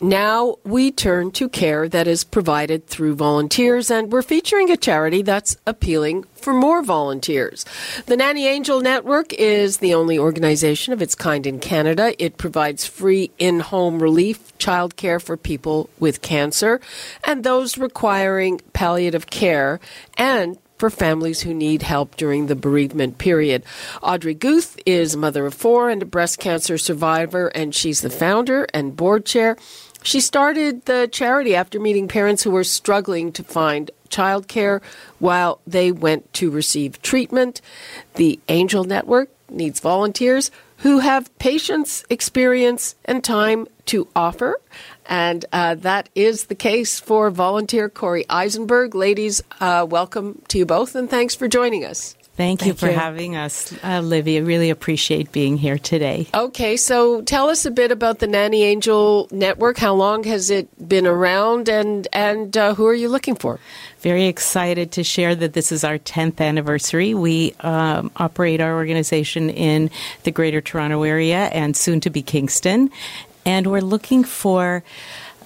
Now we turn to care that is provided through volunteers, and we're featuring a charity that's appealing for more volunteers. The Nanny Angel Network is the only organization of its kind in Canada. It provides free in home relief child care for people with cancer and those requiring palliative care and for families who need help during the bereavement period. Audrey Guth is mother of four and a breast cancer survivor, and she's the founder and board chair. She started the charity after meeting parents who were struggling to find childcare while they went to receive treatment. The Angel Network needs volunteers who have patience, experience, and time to offer. And uh, that is the case for volunteer Corey Eisenberg. Ladies, uh, welcome to you both, and thanks for joining us. Thank, you for having us, uh, Libby. I really appreciate being here today. Okay, so tell us a bit about the Nanny Angel Network. How long has it been around, and and uh, who are you looking for? Very excited to share that this is our 10th anniversary. We um, operate our organization in the Greater Toronto Area and soon to be Kingston, and we're looking for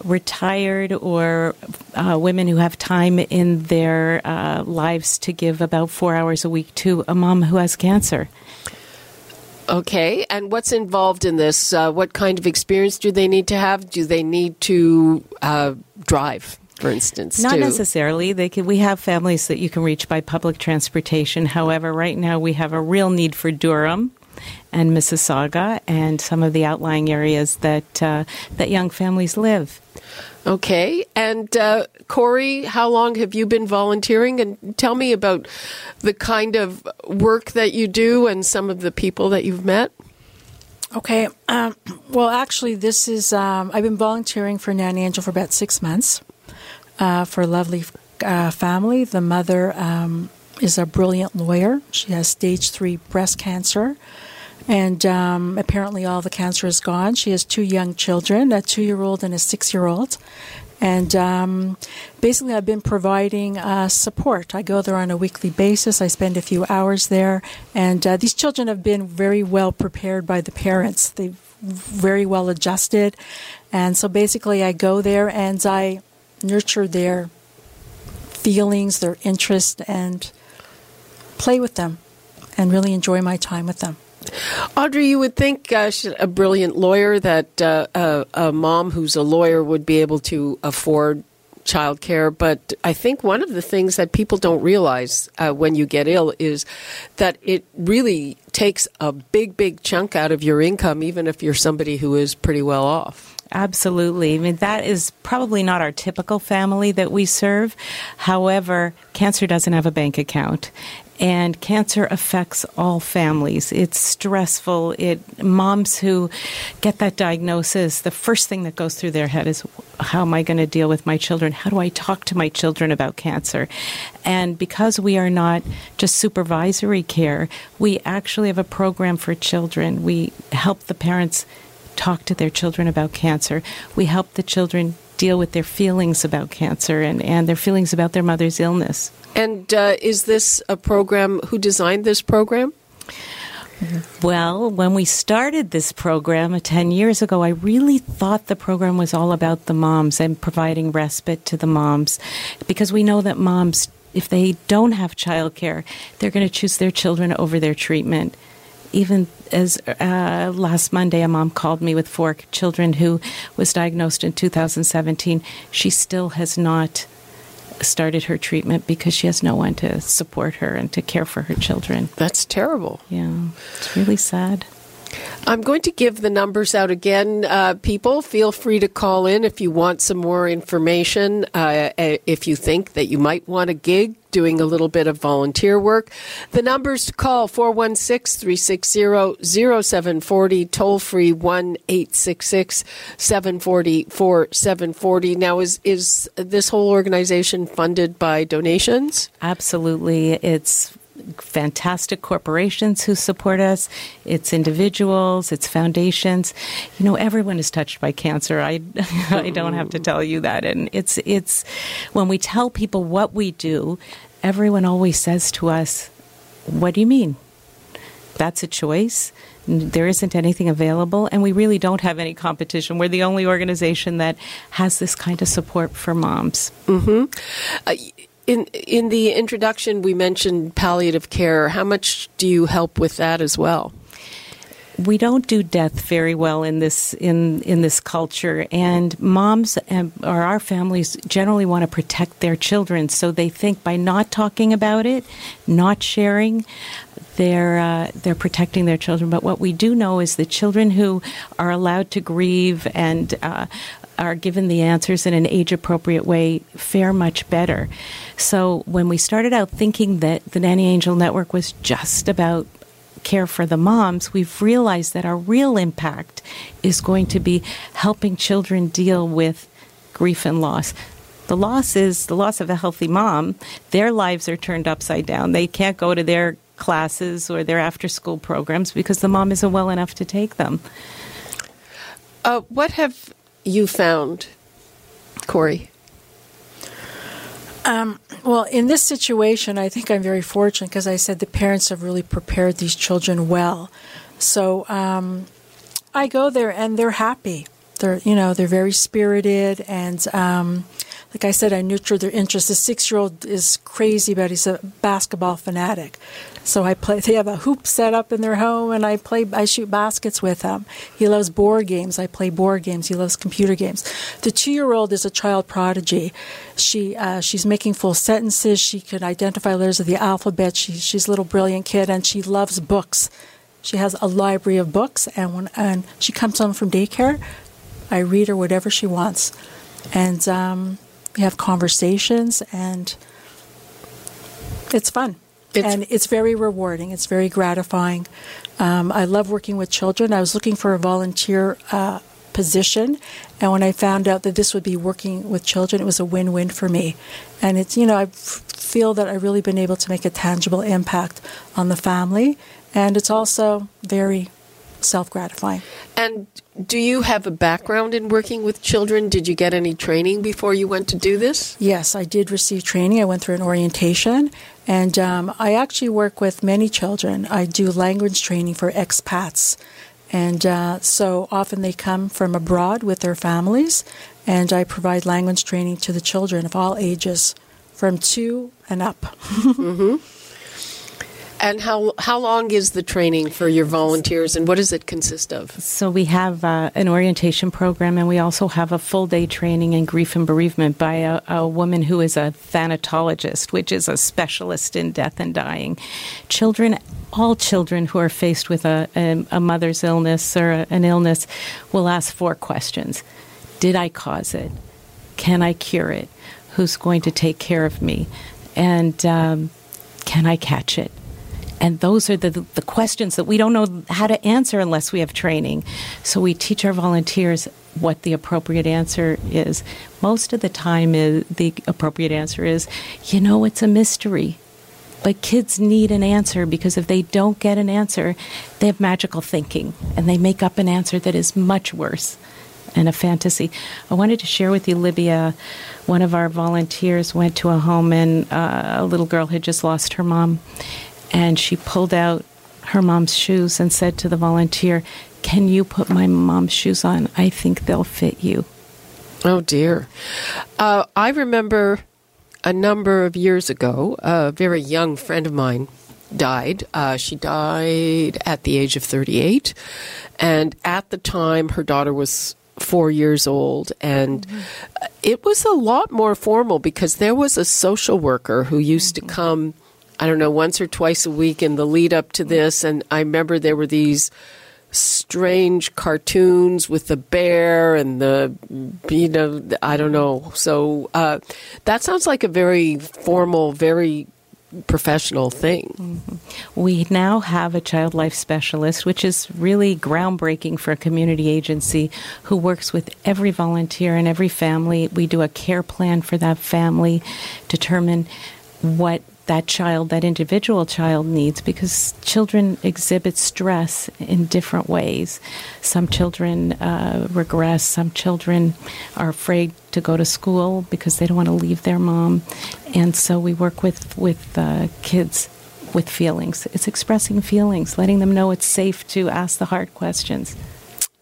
retired or uh, women who have time in their uh, lives to give about four hours a week to a mom who has cancer. Okay, and what's involved in this? Uh, what kind of experience do they need to have? Do they need to uh, drive? For instance, not too? necessarily. They can. We have families that you can reach by public transportation. However, right now we have a real need for Durham and Mississauga and some of the outlying areas that uh, that young families live. Okay, and uh, Corey, how long have you been volunteering? And tell me about the kind of work that you do and some of the people that you've met. Okay. Um, well, actually, this is um, I've been volunteering for Nanny Angel for about six months uh, for a lovely uh, family. The mother um, is a brilliant lawyer. She has stage three breast cancer. And um, apparently, all the cancer is gone. She has two young children, a two year old and a six year old. And um, basically, I've been providing uh, support. I go there on a weekly basis. I spend a few hours there. And uh, these children have been very well prepared by the parents. They've very well adjusted. And so basically, I go there and I nurture their feelings, their interest, and play with them and really enjoy my time with them. Audrey, you would think uh, a brilliant lawyer that uh, a, a mom who's a lawyer would be able to afford childcare, but I think one of the things that people don't realize uh, when you get ill is that it really takes a big, big chunk out of your income, even if you're somebody who is pretty well off. Absolutely. I mean, that is probably not our typical family that we serve. However, cancer doesn't have a bank account and cancer affects all families. It's stressful. It moms who get that diagnosis, the first thing that goes through their head is how am I going to deal with my children? How do I talk to my children about cancer? And because we are not just supervisory care, we actually have a program for children. We help the parents talk to their children about cancer. We help the children deal with their feelings about cancer and, and their feelings about their mother's illness. And uh, is this a program? Who designed this program? Well, when we started this program uh, 10 years ago, I really thought the program was all about the moms and providing respite to the moms because we know that moms, if they don't have childcare, they're going to choose their children over their treatment. Even as uh, last Monday, a mom called me with four children who was diagnosed in 2017. She still has not started her treatment because she has no one to support her and to care for her children. That's terrible. Yeah, it's really sad. I'm going to give the numbers out again. Uh, people, feel free to call in if you want some more information. Uh, if you think that you might want a gig doing a little bit of volunteer work. The numbers to call 416 360 0740, toll free 1 866 740 4740. Now, is, is this whole organization funded by donations? Absolutely. It's fantastic corporations who support us, it's individuals, it's foundations. You know, everyone is touched by cancer. I, I don't have to tell you that. And it's, it's when we tell people what we do, everyone always says to us, What do you mean? That's a choice. There isn't anything available, and we really don't have any competition. We're the only organization that has this kind of support for moms. Mm-hmm. Uh, in in the introduction, we mentioned palliative care. How much do you help with that as well? We don't do death very well in this in in this culture. And moms and, or our families generally want to protect their children. So they think by not talking about it not sharing they're uh, they're protecting their children. But what we do know is the children who are allowed to grieve and uh, are given the answers in an age appropriate way fare much better. So when we started out thinking that the Nanny Angel Network was just about care for the moms, we've realized that our real impact is going to be helping children deal with grief and loss. The loss is the loss of a healthy mom. Their lives are turned upside down. They can't go to their classes or their after school programs because the mom isn't well enough to take them. Uh, what have you found, Corey? Um, well, in this situation, I think I'm very fortunate because I said the parents have really prepared these children well. So um, I go there and they're happy. They're you know they're very spirited and um, like I said, I nurture their interest. The six year old is crazy about. He's a basketball fanatic, so I play. They have a hoop set up in their home, and I play. I shoot baskets with him. He loves board games. I play board games. He loves computer games. The two year old is a child prodigy. She uh, she's making full sentences. She can identify letters of the alphabet. She, she's a little brilliant kid, and she loves books. She has a library of books, and when and she comes home from daycare, I read her whatever she wants, and. Um, we have conversations, and it's fun. It's, and it's very rewarding. It's very gratifying. Um, I love working with children. I was looking for a volunteer uh, position, and when I found out that this would be working with children, it was a win-win for me. And it's you know I feel that I've really been able to make a tangible impact on the family, and it's also very self gratifying. And do you have a background in working with children? Did you get any training before you went to do this? Yes, I did receive training. I went through an orientation, and um, I actually work with many children. I do language training for expats. And uh, so often they come from abroad with their families, and I provide language training to the children of all ages, from two and up. mm-hmm. And how how long is the training for your volunteers, and what does it consist of? So we have uh, an orientation program, and we also have a full day training in grief and bereavement by a, a, woman who is a thanatologist, which is a specialist in death and dying. Children, all children who are faced with a, a, a mother's illness or a, an illness, will ask four questions: Did I cause it? Can I cure it? Who's going to take care of me? And um, can I catch it? And those are the, the questions that we don't know how to answer unless we have training. So we teach our volunteers what the appropriate answer is. Most of the time, is, the appropriate answer is, you know, it's a mystery. But kids need an answer because if they don't get an answer, they have magical thinking and they make up an answer that is much worse and a fantasy. I wanted to share with you, Libby. One of our volunteers went to a home and uh, a little girl had just lost her mom and she pulled out her mom's shoes and said to the volunteer, Can you put my mom's shoes on? I think they'll fit you. Oh, dear. Uh, I remember a number of years ago, a very young friend of mine died. Uh, she died at the age of 38. And at the time, her daughter was four years old. And mm-hmm. it was a lot more formal because there was a social worker who used mm-hmm. to come I don't know, once or twice a week in the lead up to this. And I remember there were these strange cartoons with the bear and the, you know, I don't know. So uh, that sounds like a very formal, very professional thing. Mm-hmm. We now have a child life specialist, which is really groundbreaking for a community agency who works with every volunteer and every family. We do a care plan for that family, determine what that child, that individual child needs because children exhibit stress in different ways. Some children uh, regress, some children are afraid to go to school because they don't want to leave their mom. And so we work with, with uh, kids with feelings. It's expressing feelings, letting them know it's safe to ask the hard questions.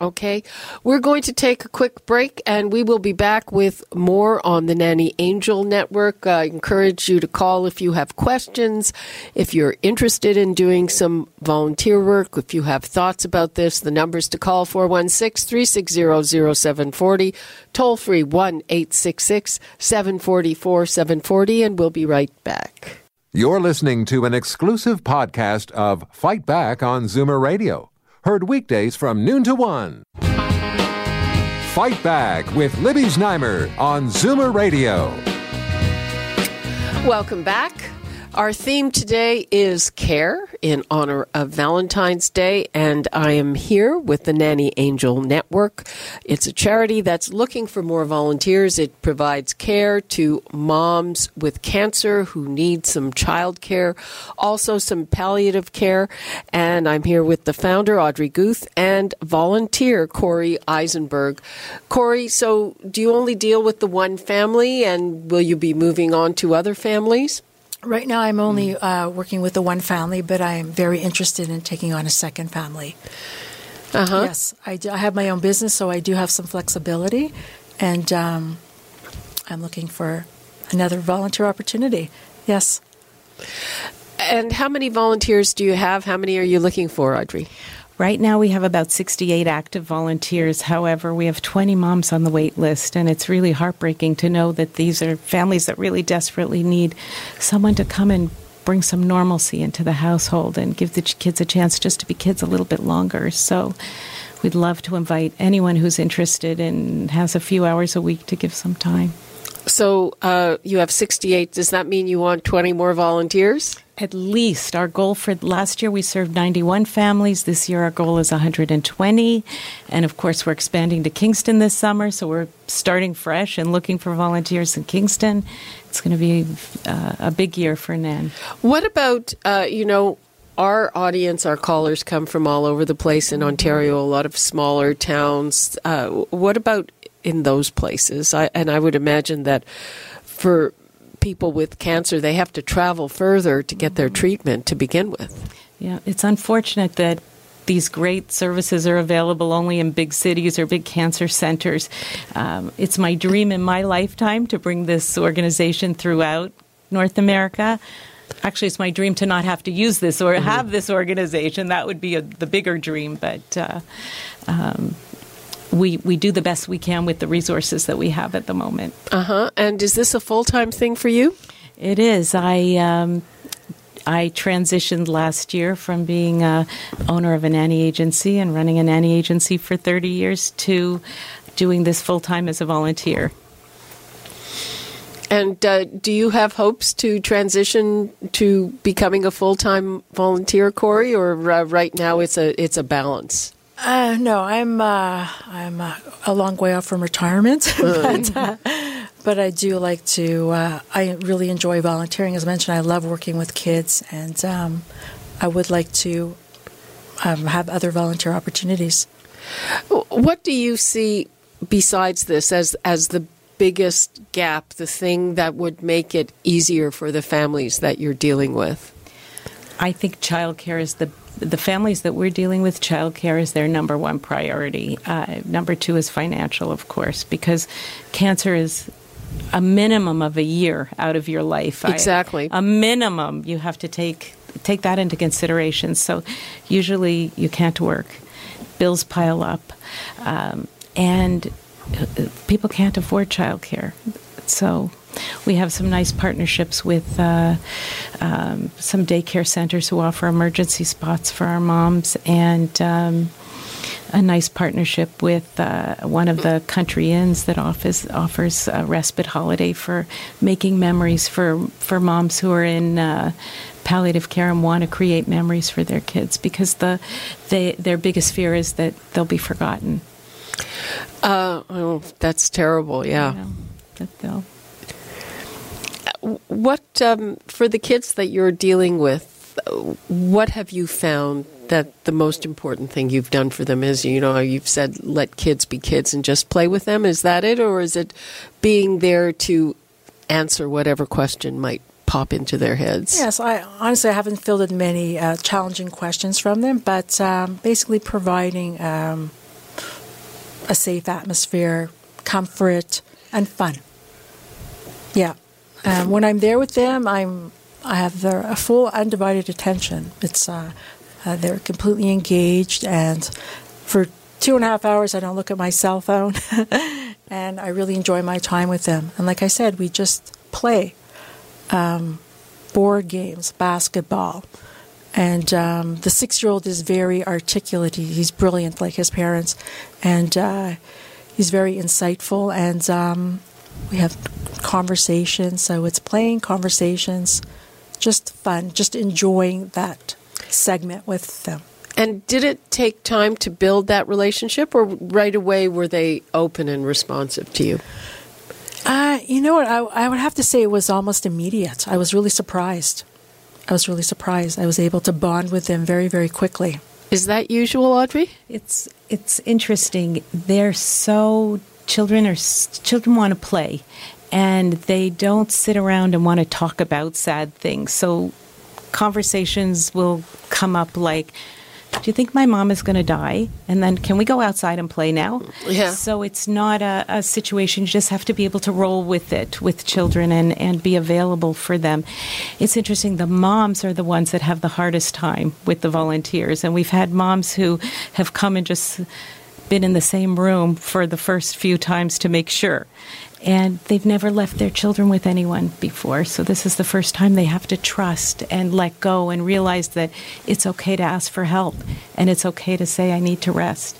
Okay. We're going to take a quick break and we will be back with more on the Nanny Angel Network. Uh, I encourage you to call if you have questions, if you're interested in doing some volunteer work, if you have thoughts about this. The numbers to call 416 360 0740, toll free 1 866 744 740, and we'll be right back. You're listening to an exclusive podcast of Fight Back on Zoomer Radio. Heard weekdays from noon to one. Fight Back with Libby Znaimer on Zoomer Radio. Welcome back. Our theme today is care in honor of Valentine's Day, and I am here with the Nanny Angel Network. It's a charity that's looking for more volunteers. It provides care to moms with cancer who need some child care, also some palliative care. And I'm here with the founder, Audrey Guth, and volunteer, Corey Eisenberg. Corey, so do you only deal with the one family, and will you be moving on to other families? Right now, I'm only uh, working with the one family, but I am very interested in taking on a second family. Uh-huh. Yes, I, do, I have my own business, so I do have some flexibility, and um, I'm looking for another volunteer opportunity. Yes. And how many volunteers do you have? How many are you looking for, Audrey? Right now, we have about 68 active volunteers. However, we have 20 moms on the wait list, and it's really heartbreaking to know that these are families that really desperately need someone to come and bring some normalcy into the household and give the kids a chance just to be kids a little bit longer. So, we'd love to invite anyone who's interested and has a few hours a week to give some time. So uh, you have 68. Does that mean you want 20 more volunteers? At least. Our goal for last year, we served 91 families. This year, our goal is 120. And of course, we're expanding to Kingston this summer, so we're starting fresh and looking for volunteers in Kingston. It's going to be uh, a big year for NAN. What about, uh, you know, our audience, our callers come from all over the place in Ontario, a lot of smaller towns. Uh, what about in those places. I, and I would imagine that for people with cancer, they have to travel further to get their treatment to begin with. Yeah, it's unfortunate that these great services are available only in big cities or big cancer centers. Um, it's my dream in my lifetime to bring this organization throughout North America. Actually, it's my dream to not have to use this or mm-hmm. have this organization. That would be a, the bigger dream, but. Uh, um, we, we do the best we can with the resources that we have at the moment. Uh huh. And is this a full time thing for you? It is. I um, I transitioned last year from being a owner of a nanny agency and running a nanny agency for 30 years to doing this full time as a volunteer. And uh, do you have hopes to transition to becoming a full time volunteer, Corey, or uh, right now it's a it's a balance? Uh, no, I'm uh, I'm uh, a long way off from retirement, but uh, but I do like to. Uh, I really enjoy volunteering. As I mentioned, I love working with kids, and um, I would like to um, have other volunteer opportunities. What do you see besides this as as the biggest gap, the thing that would make it easier for the families that you're dealing with? I think childcare is the the families that we're dealing with, childcare is their number one priority. Uh, number two is financial, of course, because cancer is a minimum of a year out of your life. Exactly. I, a minimum. You have to take take that into consideration. So usually you can't work. Bills pile up, um, and uh, people can't afford childcare. So we have some nice partnerships with uh, um, some daycare centers who offer emergency spots for our moms and. Um, a nice partnership with uh, one of the country inns that offers offers a respite holiday for making memories for for moms who are in uh, palliative care and want to create memories for their kids because the they, their biggest fear is that they'll be forgotten. Uh, oh, that's terrible. Yeah. that they'll what um, for the kids that you're dealing with? What have you found that the most important thing you've done for them is? You know, you've said let kids be kids and just play with them. Is that it, or is it being there to answer whatever question might pop into their heads? Yes, I honestly I haven't fielded many uh, challenging questions from them, but um, basically providing um, a safe atmosphere, comfort, and fun. Yeah, um, when I'm there with them, I'm I have their a full undivided attention. It's uh, uh, they're completely engaged, and for two and a half hours, I don't look at my cell phone, and I really enjoy my time with them. And like I said, we just play um, board games, basketball. And um, the six year old is very articulate. He's brilliant, like his parents. And uh, he's very insightful. And um, we have conversations. So it's playing conversations, just fun, just enjoying that segment with them. And did it take time to build that relationship, or right away were they open and responsive to you? Uh, you know what? I, I would have to say it was almost immediate. I was really surprised. I was really surprised. I was able to bond with them very, very quickly. Is that usual, Audrey? It's it's interesting. They're so children are children want to play, and they don't sit around and want to talk about sad things. So conversations will come up like. Do you think my mom is going to die? And then, can we go outside and play now? Yeah. So it's not a, a situation. You just have to be able to roll with it with children and, and be available for them. It's interesting. The moms are the ones that have the hardest time with the volunteers. And we've had moms who have come and just been in the same room for the first few times to make sure. And they've never left their children with anyone before. So this is the first time they have to trust and let go and realize that it's okay to ask for help and it's okay to say, I need to rest.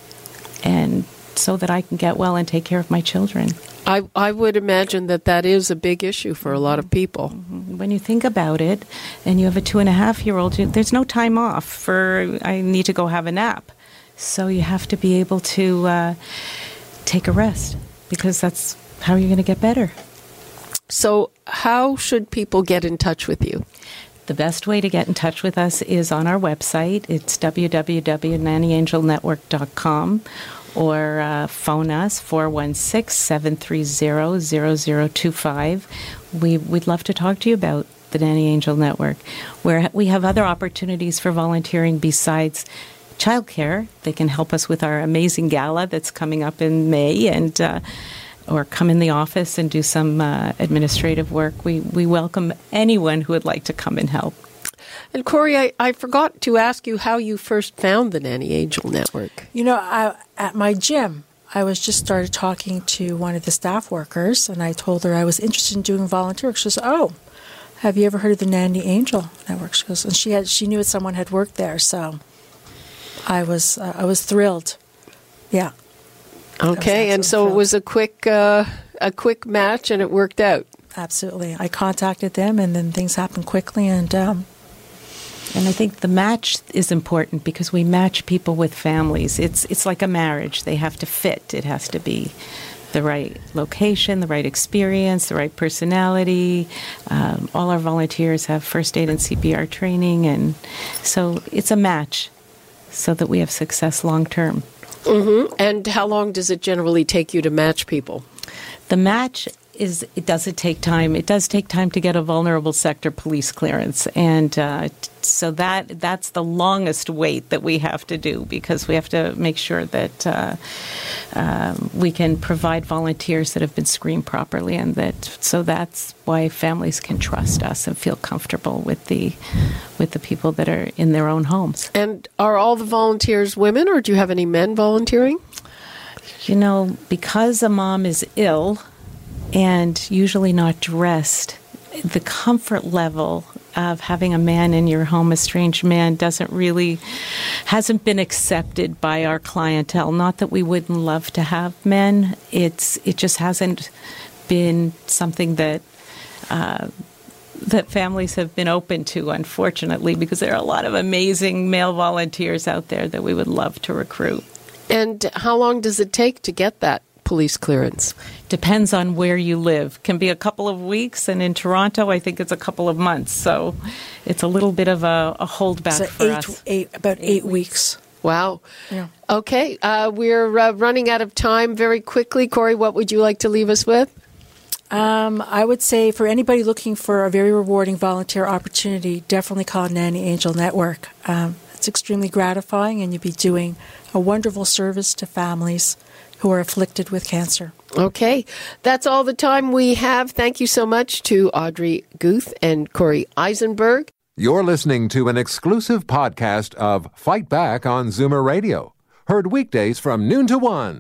And so that I can get well and take care of my children. I, I would imagine that that is a big issue for a lot of people. Mm-hmm. When you think about it, and you have a two and a half year old, there's no time off for, I need to go have a nap. So you have to be able to uh, take a rest because that's how you're going to get better. So, how should people get in touch with you? The best way to get in touch with us is on our website. It's www.nannyangelnetwork.com or uh, phone us 416 730 0025. We, We'd love to talk to you about the Nanny Angel Network, where we have other opportunities for volunteering besides childcare. They can help us with our amazing gala that's coming up in May and. Uh, or come in the office and do some uh, administrative work. We, we welcome anyone who would like to come and help. And Corey, I, I forgot to ask you how you first found the Nanny Angel Network. You know, I, at my gym, I was just started talking to one of the staff workers, and I told her I was interested in doing volunteer work. She says, "Oh, have you ever heard of the Nanny Angel Network?" She goes, and she had she knew that someone had worked there, so I was uh, I was thrilled. Yeah, Okay, and so it was a quick uh, a quick match, and it worked out. absolutely. I contacted them, and then things happened quickly, and um, And I think the match is important because we match people with families. It's it's like a marriage; they have to fit. It has to be the right location, the right experience, the right personality. Um, all our volunteers have first aid and CPR training, and so it's a match, so that we have success long term. Mm-hmm. And how long does it generally take you to match people? The match is it doesn't take time. It does take time to get a vulnerable sector police clearance, and uh, so that that's the longest wait that we have to do because we have to make sure that uh, um, we can provide volunteers that have been screened properly, and that so that's why families can trust us and feel comfortable with the with the people that are in their own homes. And are all the volunteers women, or do you have any men volunteering? You know, because a mom is ill and usually not dressed, the comfort level of having a man in your home, a strange man, doesn't really, hasn't been accepted by our clientele. Not that we wouldn't love to have men, it's, it just hasn't been something that, uh, that families have been open to, unfortunately, because there are a lot of amazing male volunteers out there that we would love to recruit. And how long does it take to get that police clearance? Depends on where you live. Can be a couple of weeks, and in Toronto, I think it's a couple of months. So it's a little bit of a, a holdback So for eight, us. eight, about eight weeks. Wow. Yeah. Okay, uh, we're uh, running out of time very quickly. Corey, what would you like to leave us with? Um, I would say for anybody looking for a very rewarding volunteer opportunity, definitely call Nanny Angel Network. Um, it's extremely gratifying, and you'd be doing a wonderful service to families who are afflicted with cancer. Okay, that's all the time we have. Thank you so much to Audrey Guth and Corey Eisenberg. You're listening to an exclusive podcast of Fight Back on Zoomer Radio. Heard weekdays from noon to one.